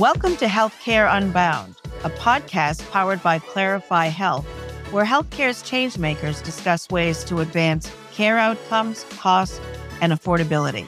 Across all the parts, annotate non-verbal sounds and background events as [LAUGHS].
Welcome to Healthcare Unbound, a podcast powered by Clarify Health, where healthcare's changemakers discuss ways to advance care outcomes, cost, and affordability.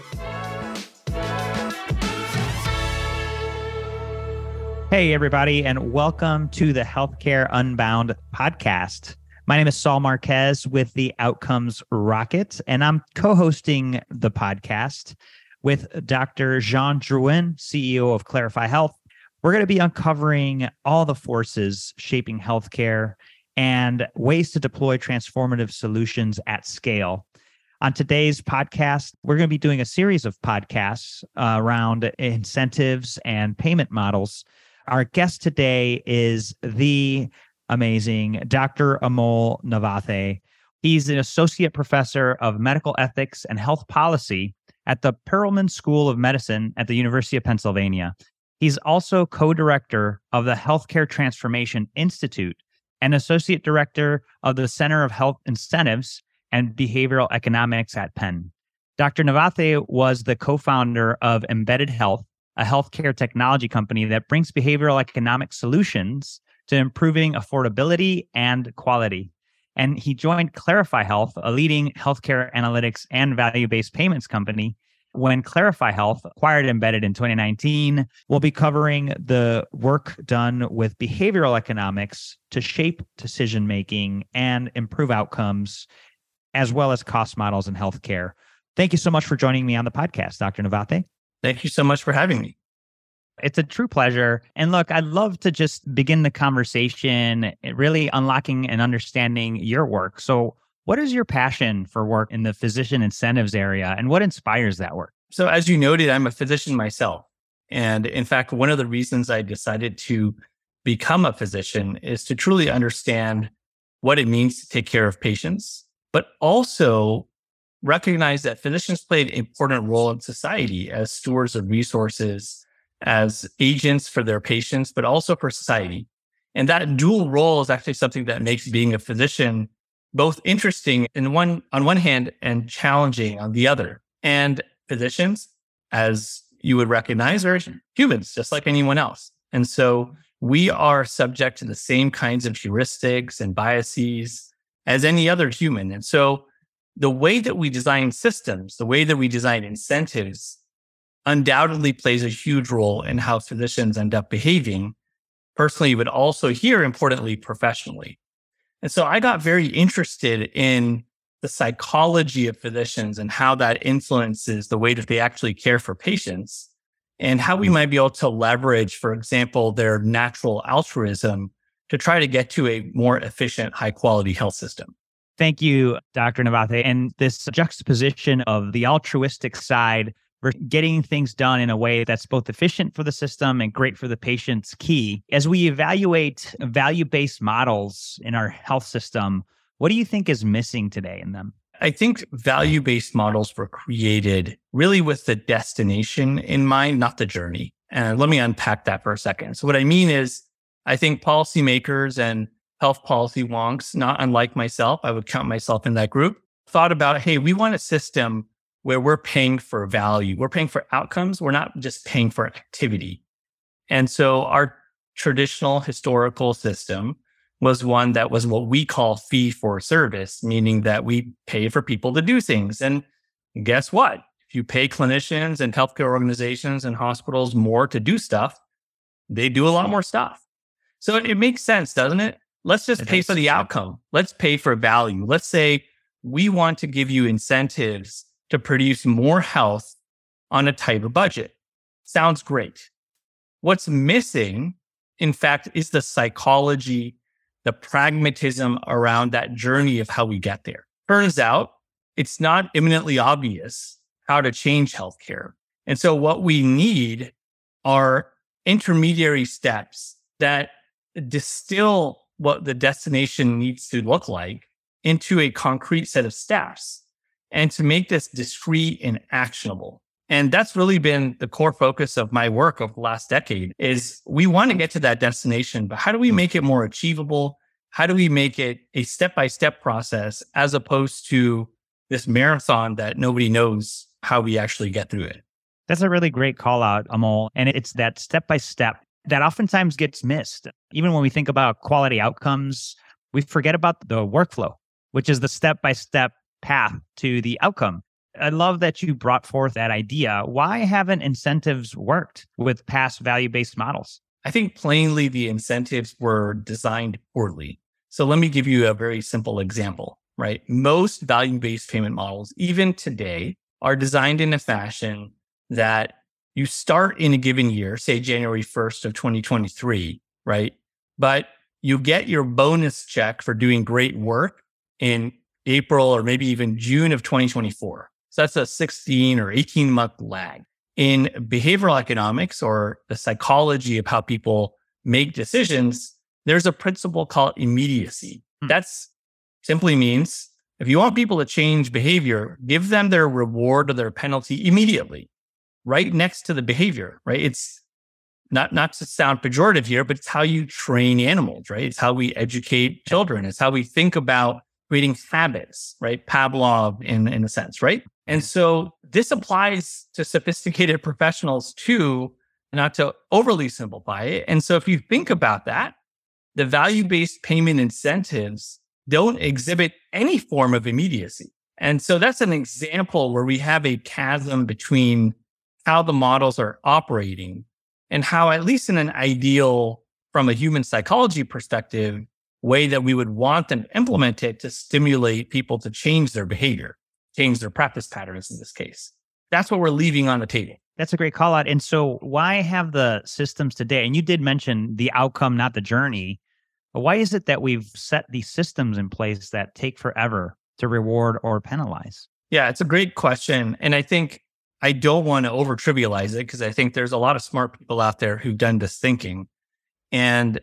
Hey, everybody, and welcome to the Healthcare Unbound podcast. My name is Saul Marquez with the Outcomes Rocket, and I'm co hosting the podcast with Dr. Jean Drouin, CEO of Clarify Health. We're going to be uncovering all the forces shaping healthcare and ways to deploy transformative solutions at scale. On today's podcast, we're going to be doing a series of podcasts uh, around incentives and payment models. Our guest today is the amazing Dr. Amol Navathe. He's an associate professor of medical ethics and health policy at the Perelman School of Medicine at the University of Pennsylvania. He's also co director of the Healthcare Transformation Institute and associate director of the Center of Health Incentives and Behavioral Economics at Penn. Dr. Navathe was the co founder of Embedded Health, a healthcare technology company that brings behavioral economic solutions to improving affordability and quality and he joined Clarify Health, a leading healthcare analytics and value based payments company. When Clarify Health acquired Embedded in 2019, we'll be covering the work done with behavioral economics to shape decision making and improve outcomes, as well as cost models in healthcare. Thank you so much for joining me on the podcast, Dr. Navathe. Thank you so much for having me. It's a true pleasure. And look, I'd love to just begin the conversation really unlocking and understanding your work. So, what is your passion for work in the physician incentives area and what inspires that work? So, as you noted, I'm a physician myself. And in fact, one of the reasons I decided to become a physician is to truly understand what it means to take care of patients, but also recognize that physicians play an important role in society as stewards of resources as agents for their patients, but also for society. And that dual role is actually something that makes being a physician both interesting in one, on one hand and challenging on the other. And physicians, as you would recognize, are humans, just like anyone else. And so we are subject to the same kinds of heuristics and biases as any other human. And so the way that we design systems, the way that we design incentives undoubtedly plays a huge role in how physicians end up behaving personally, but also here, importantly, professionally. And so I got very interested in the psychology of physicians and how that influences the way that they actually care for patients and how we mm-hmm. might be able to leverage, for example, their natural altruism to try to get to a more efficient, high quality health system. Thank you, Dr. Navathe. And this juxtaposition of the altruistic side we're getting things done in a way that's both efficient for the system and great for the patient's key. As we evaluate value based models in our health system, what do you think is missing today in them? I think value based models were created really with the destination in mind, not the journey. And let me unpack that for a second. So, what I mean is, I think policymakers and health policy wonks, not unlike myself, I would count myself in that group, thought about, hey, we want a system where we're paying for value. We're paying for outcomes. We're not just paying for activity. And so our traditional historical system was one that was what we call fee for service, meaning that we pay for people to do things. And guess what? If you pay clinicians and healthcare organizations and hospitals more to do stuff, they do a lot more stuff. So it, makes sense, doesn't it? Let's just it pay for the outcome. Let's pay for value. Let's say we want to give you incentives to produce more health on a tighter budget. Sounds great. What's missing, in fact, is the psychology, the pragmatism around that journey of how we get there. Turns out it's not imminently obvious how to change healthcare. And so what we need are intermediary steps that distill what the destination needs to look like into a concrete set of steps and to make this discrete and actionable. And that's really been the core focus of my work over the last decade is we want to get to that destination, but how do we make it more achievable? How do we make it a step-by-step process as opposed to this marathon that nobody knows how we actually get through it? That's a really great call out, Amol. And it's that step by step that oftentimes gets missed. Even when we think about quality outcomes, we forget about the workflow, which is the step by step path to the outcome. I love that you brought forth that idea. Why haven't incentives worked with past value based models? I think plainly the incentives were designed poorly. So let me give you a very simple example, right? Most value based payment models, even today, are designed in a fashion that you start in a given year, say January 1st of 2023, right? But you get your bonus check for doing great work in April or maybe even June of 2024. So that's a 16 or 18 month lag. In behavioral economics or the psychology of how people make decisions, there's a principle called immediacy. Hmm. That's simply means if you want people to change behavior, give them their reward or their penalty immediately, right next to the behavior, right? It's not, not to sound pejorative here, but it's how you train animals, right? It's how we educate children. It's how we think about creating habits, right? Pavlov in, in a sense, right? And so this applies to sophisticated [LAUGHS] professionals too, not to overly simplify it. And so if you think about that, the value based payment incentives don't exhibit any form of immediacy. And so that's an example where we have a chasm between how the models are operating and how, at least in an ideal, from a human psychology perspective, way that we would want them implemented to stimulate people to change their behavior change their practice patterns in this case. That's what we're leaving on the table. That's a great call out. And so, why have the systems today? And you did mention the outcome, not the journey. But why is it that we've set these systems in place that take forever to reward or penalize? Yeah, it's a great question. And I think I don't want to over trivialize it because I think there's a lot of smart people out there who've done this thinking. And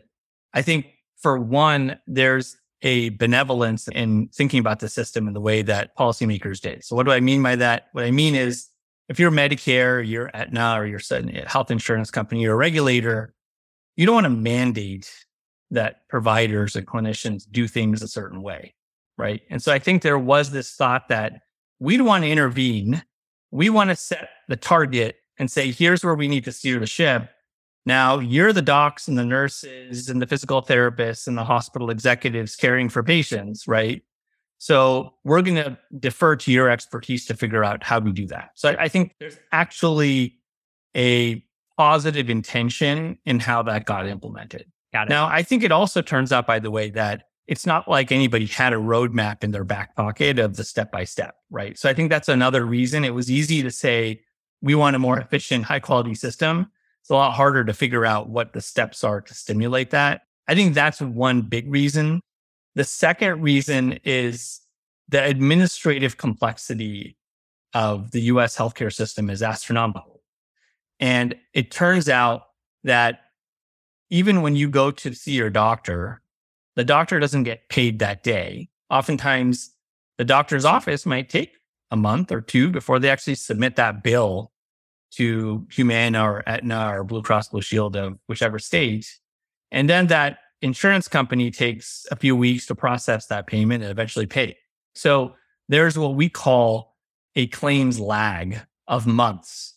I think for one, there's a benevolence in thinking about the system in the way that policymakers did. So what do I mean by that? What I mean is if you're Medicare, you're Aetna, or you're a health insurance company, you're a regulator, you don't want to mandate that providers and clinicians do things a certain way, right? And so I think there was this thought that we don't want to intervene. We want to set the target and say, here's where we need to steer the ship. Now you're the docs and the nurses and the physical therapists and the hospital executives caring for patients, right? So we're going to defer to your expertise to figure out how we do that. So I, I think there's actually a positive intention in how that got implemented. Got now, I think it also turns out, by the way, that it's not like anybody had a roadmap in their back pocket of the step by step, right? So I think that's another reason it was easy to say, we want a more efficient, high quality system it's a lot harder to figure out what the steps are to stimulate that. I think that's one big reason. The second reason is the administrative complexity of the US healthcare system is astronomical. And it turns out that even when you go to see your doctor, the doctor doesn't get paid that day. Oftentimes, the doctor's office might take a month or two before they actually submit that bill to Humana or Aetna or Blue Cross Blue Shield of whichever state. And then that insurance company takes a few weeks to process that payment and eventually pay. So there's what we call a claims lag of months.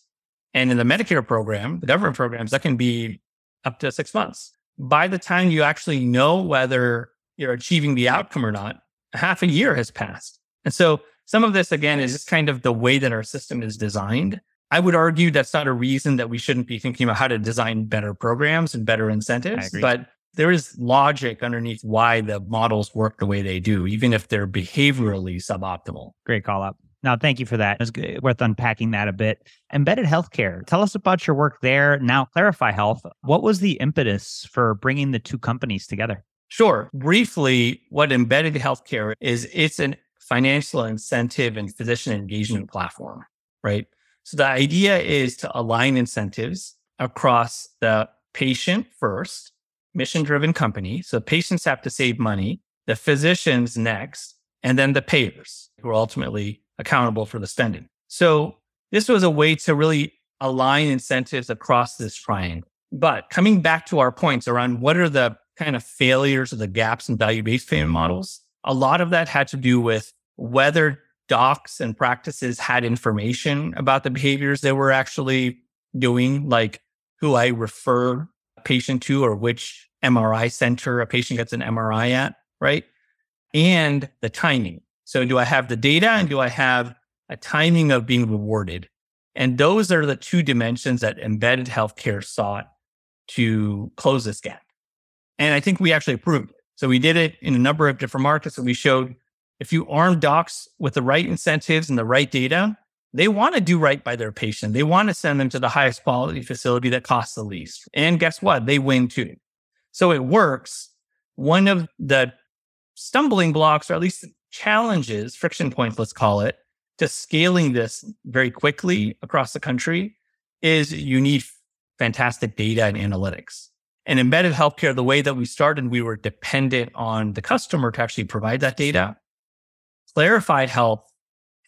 And in the Medicare program, the government programs, that can be up to six months. By the time you actually know whether you're achieving the outcome or not, half a year has passed. And so some of this, again, is just kind of the way that our system is designed. I would argue that's not a reason that we shouldn't be thinking about how to design better programs and better incentives, but there is logic underneath why the models work the way they do, even if they're behaviorally suboptimal. Great call up. Now, thank you for that. It's worth unpacking that a bit. Embedded healthcare. Tell us about your work there. Now, Clarify Health. What was the impetus for bringing the two companies together? Sure. Briefly, what embedded healthcare is, it's a financial incentive and physician engagement platform, right? So the idea is to align incentives across the patient first, mission driven company. So patients have to save money, the physicians next, and then the payers who are ultimately accountable for the spending. So this was a way to really align incentives across this triangle. But coming back to our points around what are the kind of failures or the gaps in value based payment models, a lot of that had to do with whether docs and practices had information about the behaviors they were actually doing, like who I refer a patient to or which MRI center a patient gets an MRI at, right? And the timing. So do I have the data and do I have a timing of being rewarded? And those are the two dimensions that embedded healthcare sought to close this gap. And I think we actually proved it. So we did it in a number of different markets and we showed if you arm docs with the right incentives and the right data, they want to do right by their patient. They want to send them to the highest quality facility that costs the least. And guess what? They win too. So it works. One of the stumbling blocks, or at least challenges, friction points, let's call it, to scaling this very quickly across the country is you need fantastic data and analytics. And embedded healthcare, the way that we started, we were dependent on the customer to actually provide that data. Clarify Health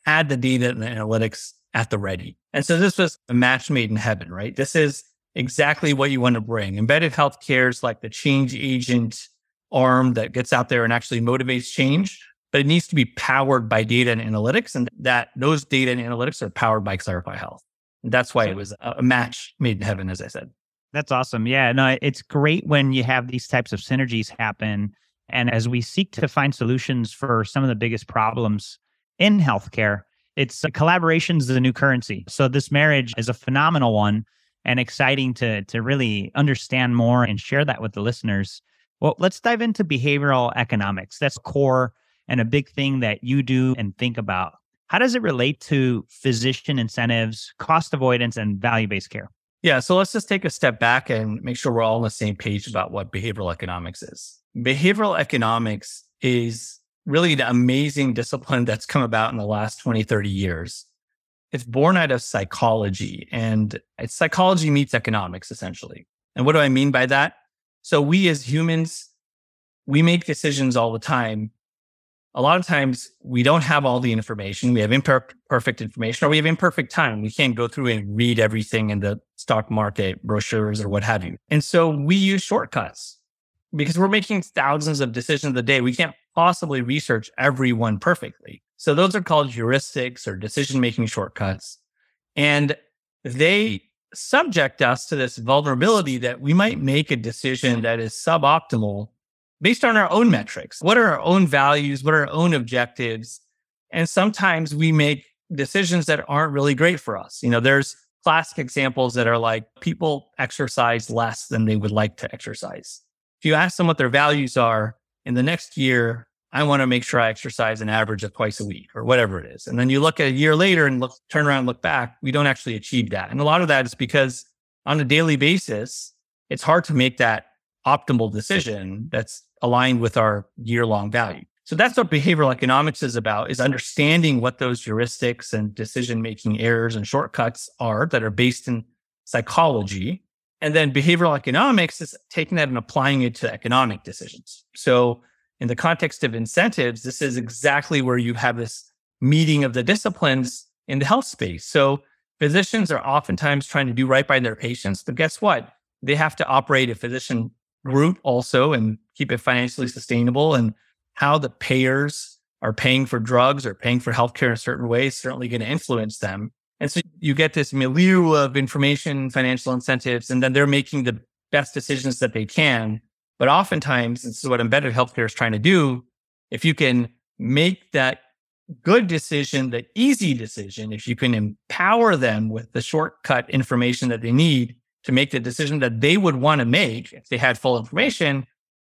had the data and the analytics at the ready. And so this was a match made in heaven, right? This is exactly what you want to bring. Embedded healthcare is like the change agent arm that gets out there and actually motivates change, but it needs to be powered by data and analytics. And that those data and analytics are powered by Clarify Health. And that's why it was a match made in heaven, as I said. That's awesome. Yeah, no, it's great when you have these types of synergies happen. And as we seek to find solutions for some of the biggest problems in healthcare, it's uh, collaboration is the new currency. So this marriage is a phenomenal one and exciting to to really understand more and share that with the listeners. Well, let's dive into behavioral economics. That's core and a big thing that you do and think about. How does it relate to physician incentives, cost avoidance, and value based care? Yeah, so let's just take a step back and make sure we're all on the same page about what behavioral economics is. Behavioral economics is really the amazing discipline [LAUGHS] that's come about in the last 20, 30 years. It's born out of psychology and it's psychology meets economics essentially. And what do I mean by that? So we as humans, we make decisions all the time. A lot of times we don't have all the information. We have imperfect information or we have imperfect time. We can't go through and read everything in the stock market brochures or what have you. And so we use shortcuts because we're making thousands of decisions a day. We can't possibly research everyone perfectly. So those are called heuristics or decision making shortcuts. And they subject us to this vulnerability that we might make a decision that is suboptimal based on our own metrics. What are our own values? What are our own objectives? And sometimes we make decisions that aren't really great for us. You know, there's classic examples that are like people exercise less than they would like to exercise. If you ask them what their values are in the next year, I want to make sure I exercise an average of twice a week or whatever it is. And then you look at a year later and look, turn around and look back, we don't actually achieve that. And a lot of that is because on a daily basis, it's hard to make that optimal decision that's aligned with our year long value. So that's what behavioral economics is about is understanding what those heuristics and decision making errors and shortcuts are that are based in psychology. And then behavioral economics is taking that and applying it to economic decisions. So in the context of incentives, this is exactly where you have this meeting of the disciplines in the health space. So physicians are oftentimes trying to do right by their patients, but guess what? They have to operate a physician group also and keep it financially sustainable. And how the payers are paying for drugs or paying for healthcare in a certain way is certainly going to influence them. And so you get this milieu of information, financial incentives, and then they're making the best decisions that they can but oftentimes, this is what embedded healthcare is trying to do. If you can make that good decision, the easy decision, if you can empower them with the shortcut information that they need to make the decision that they would want to make if they had full information,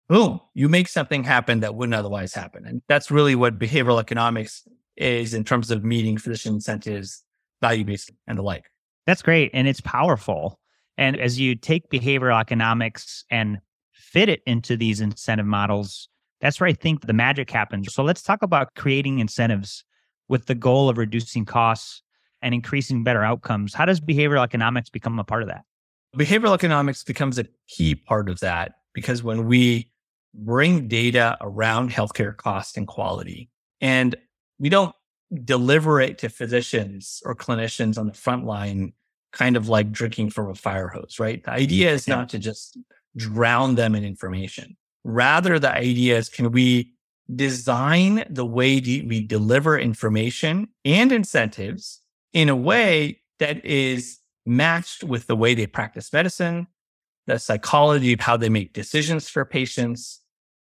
boom, you make something happen that wouldn't otherwise happen. And that's really what behavioral economics is in terms of meeting physician incentives, value based, and the like. That's great. And it's powerful. And as you take behavioral economics and fit it into these incentive models, that's where I think the magic happens. So let's talk about creating incentives with the goal of reducing costs and increasing better outcomes. How does behavioral economics become a part of that? Behavioral economics becomes a key part of that because when we bring data around healthcare cost and quality, and we don't deliver it to physicians or clinicians on the front line, kind of like drinking from a fire hose, right? The idea is not to just drown them in information. Rather, the idea is can we design the way we deliver information and incentives in a way that is matched with the way they practice medicine, the psychology of how they make decisions for patients,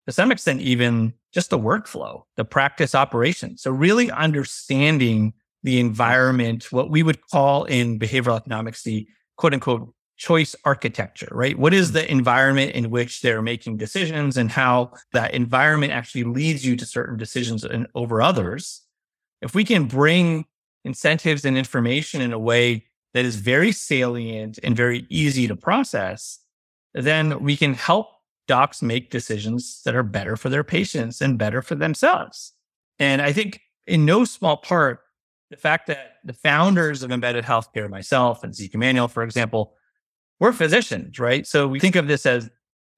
to some extent, even just the workflow, the practice operation. So, really understanding the environment, what we would call in behavioral economics the quote unquote choice architecture, right? What is mm-hmm. the environment in which they're making decisions and how that environment actually leads you to certain decisions and over others? If we can bring incentives and information in a way that is very salient and very easy to process, then we can help docs make decisions that are better for their patients and better for themselves. And I think in no small part, the fact that the founders of embedded healthcare, myself and Zeke Emanuel, for example, we're physicians, right? So we think of this as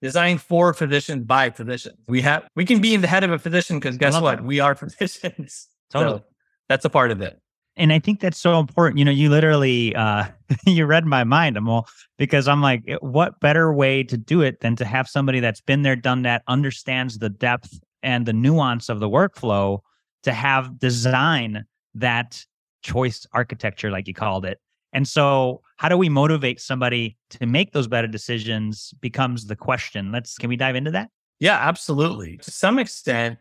designed for physicians by physicians. We have we can be in the head of a physician because guess what? That. We are [LAUGHS] physicians. Totally. So that's a part of it. And I think that's so important. You know, you literally uh [LAUGHS] you read my mind, Amol, because I'm like, what better way to do it than to have somebody that's been there, done that, understands the depth and the nuance of the workflow to have design that choice architecture, like you called it. And so, how do we motivate somebody to make those better decisions becomes the question. Let's can we dive into that? Yeah, absolutely. To some extent,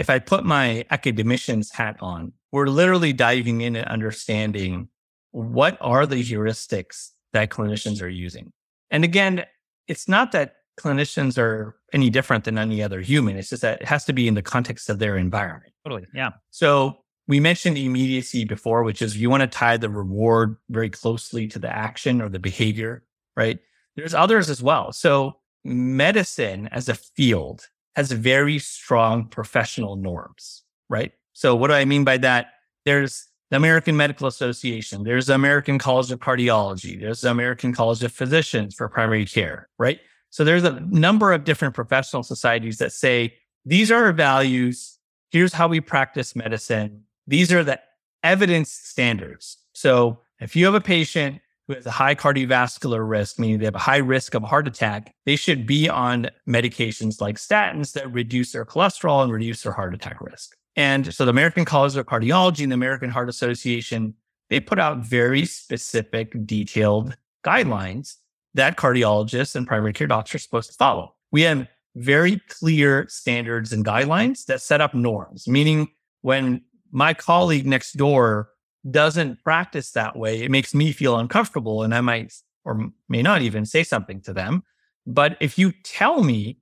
if I put my academician's hat on, we're literally diving in and understanding what are the heuristics that clinicians are using. And again, it's not that clinicians are any different than any other human. It's just that it has to be in the context of their environment. Totally. Yeah. So we mentioned immediacy before, which is you want to tie the reward very closely to the action or the behavior, right? There's others as well. So medicine as a field has very strong professional norms, right? So what do I mean by that? There's the American Medical Association, there's the American College of Cardiology, there's the American College of Physicians for primary care, right? So there's a number of different professional societies that say these are our values. Here's how we practice medicine. These are the evidence standards. So if you have a patient who has a high cardiovascular risk, meaning they have a high risk of a heart attack, they should be on medications like statins that reduce their cholesterol and reduce their heart attack risk. And so the American College of Cardiology and the American Heart Association, they put out very specific, detailed guidelines that cardiologists and primary care docs are supposed to follow. We have very clear standards and guidelines that set up norms, meaning when my colleague next door doesn't practice that way, it makes me feel uncomfortable and I might or may not even say something to them. But if you tell me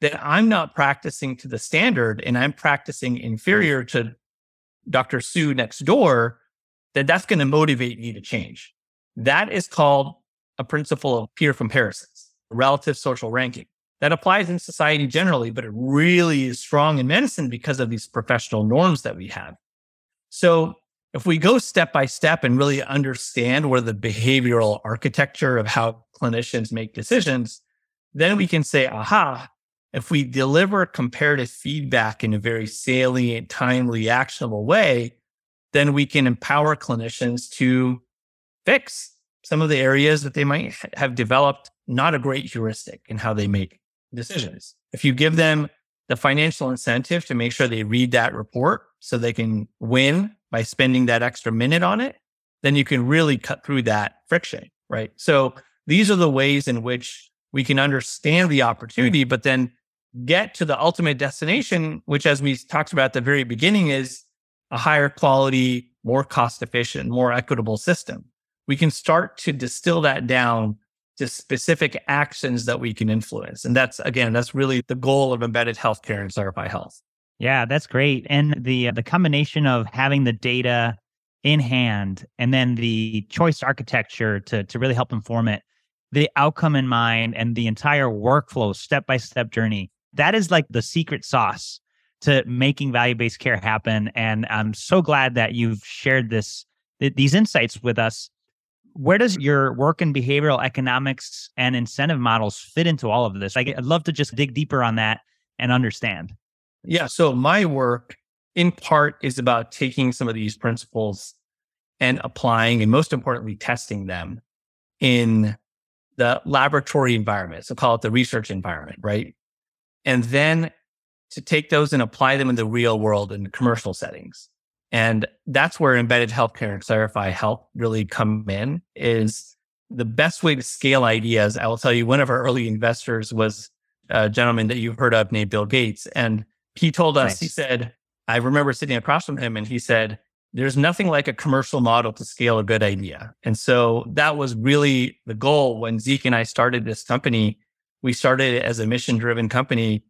that I'm not practicing to the standard and I'm practicing inferior to Dr. Sue next door, then that's going to motivate me to change. That is called a principle of peer comparisons, relative social ranking. That applies in society generally, but it really is strong in medicine because of these professional norms that we have. So if we go step by step and really understand where the behavioral architecture of how clinicians make decisions, then we can say, aha, if we deliver comparative feedback in a very salient, timely, actionable way, then we can empower clinicians to fix some of the areas that they might have developed not a great heuristic in how they make decisions. If you give them the financial incentive to make sure they read that report so they can win by spending that extra minute on it, then you can really cut through that friction, right? So these are the ways in which we can understand the opportunity, but then get to the ultimate destination, which, as we talked about at the very beginning, is a higher quality, more cost efficient, more equitable system. We can start to distill that down to specific actions that we can influence. And that's again, that's really the goal of embedded healthcare and Clarify Health. Yeah, that's great. And the uh, the combination of having the data in hand and then the choice architecture to to really help inform it, the outcome in mind and the entire workflow step by step journey. That is like the secret sauce to making value based care happen. And I'm so glad that you've shared this these insights with us where does your work in behavioral economics and incentive models fit into all of this? I'd love to just dig deeper on that and understand. Yeah. So my work in part is about taking some of these principles and applying and most importantly, testing them in the laboratory environment. So call it the research environment, right? And then to take those and apply them in the real world in commercial settings. And that's where embedded healthcare and Clarify Health really come in is the best way to scale ideas. I will tell you, one of our early investors was a gentleman that you've heard of named Bill Gates. And he told us, nice. he said, I remember sitting across from him and he said, there's nothing like a commercial model to scale a good idea. And so that was really the goal when Zeke and I started this company. We started it as a mission driven company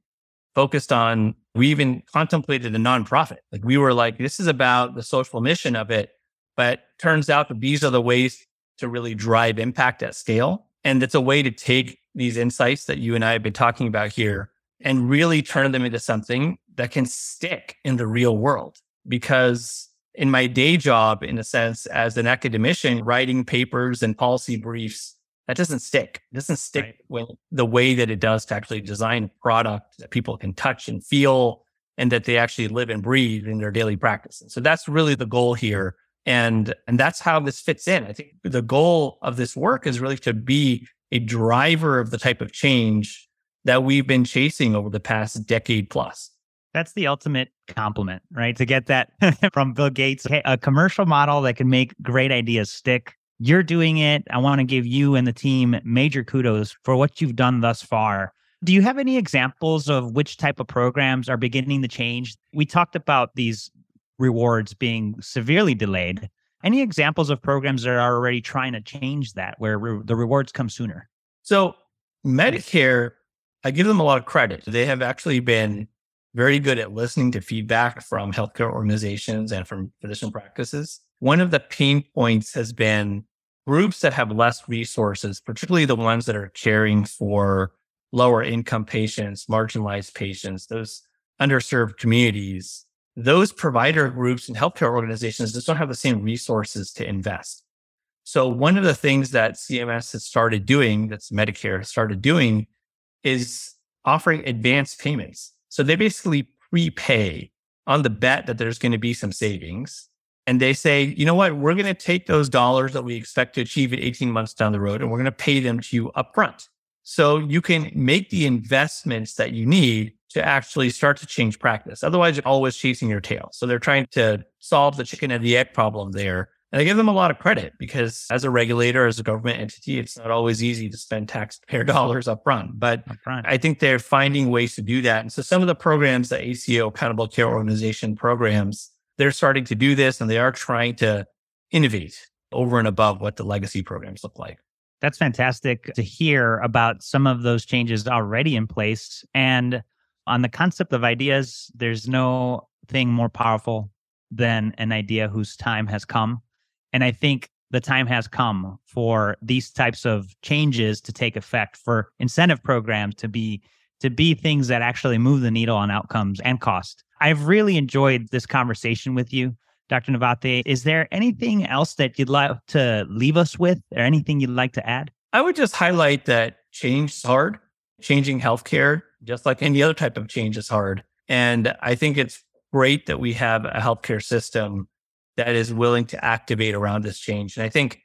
focused on, we even contemplated a nonprofit. Like we were like, this is about the social mission of it. But turns out that these are the ways to really drive impact at scale. And it's a way to take these insights that you and I have been talking about here and really turn them into something that can stick in the real world. Because in my day job, in a sense, as an academician, writing papers and policy briefs, that doesn't stick. It doesn't stick right. when the way that it does to actually design a product that people can touch and feel and that they actually live and breathe in their daily practice. And so that's really the goal here. And, and that's how this fits in. I think the goal of this work is really to be a driver of the type of change that we've been chasing over the past decade plus. That's the ultimate compliment, right? To get that [LAUGHS] from Bill Gates, a commercial model that can make great ideas stick. You're doing it. I want to give you and the team major kudos for what you've done thus far. Do you have any examples of which type of programs are beginning to change? We talked about these rewards being severely delayed. Any examples of programs that are already trying to change that, where re- the rewards come sooner? So, Medicare, I give them a lot of credit. They have actually been very good at listening to feedback from healthcare organizations and from physician practices. One of the pain points has been groups that have less resources, particularly the ones that are caring for lower income patients, marginalized patients, those underserved communities those provider groups and healthcare organizations just don't have the same resources to invest. So one of the things that CMS has started doing, that's Medicare has started doing, is offering advanced payments. So they basically prepay on the bet that there's going to be some savings. And they say, you know what, we're going to take those dollars that we expect to achieve at 18 months down the road and we're going to pay them to you upfront. So you can make the investments that you need to actually start to change practice. Otherwise, you're always chasing your tail. So they're trying to solve the chicken and the egg problem there. And I give them a lot of credit because as a regulator, as a government entity, it's not always easy to spend taxpayer [LAUGHS] dollars up front. But upfront. I think they're finding ways to do that. And so some of the programs, the ACO accountable care organization programs, they're starting to do this and they are trying to innovate over and above what the legacy programs look like. That's fantastic to hear about some of those changes already in place. And on the concept of ideas, there's no thing more powerful than an idea whose time has come. And I think the time has come for these types of changes to take effect for incentive programs to be to be things that actually move the needle on outcomes and cost. I've really enjoyed this conversation with you, Dr. Navathe. Is there anything else that you'd like to leave us with or anything you'd like to add? I would just highlight that change is hard. Changing healthcare just like any other type of change is hard. And I think it's great that we have a healthcare system that is willing to activate around this change. And I think,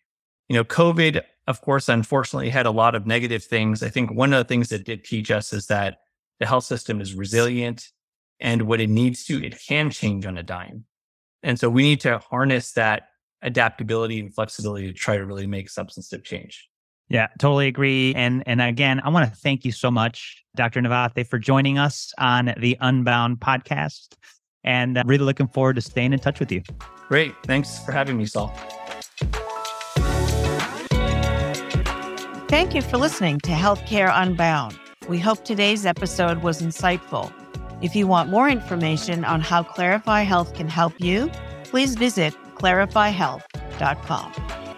you know, COVID, of course, unfortunately had a lot of negative things. I think one of the things that did teach us is that the health system is resilient and what it needs to, it can change on a dime. And so we need to harness that adaptability and flexibility to try to really make substantive change. Yeah, totally agree. And and again, I want to thank you so much, Dr. Navathe, for joining us on the Unbound podcast. And uh, really looking forward to staying in touch with you. Great. Thanks for having me, Saul. Thank you for listening to Healthcare Unbound. We hope today's episode was insightful. If you want more information on how Clarify Health can help you, please visit clarifyhealth.com.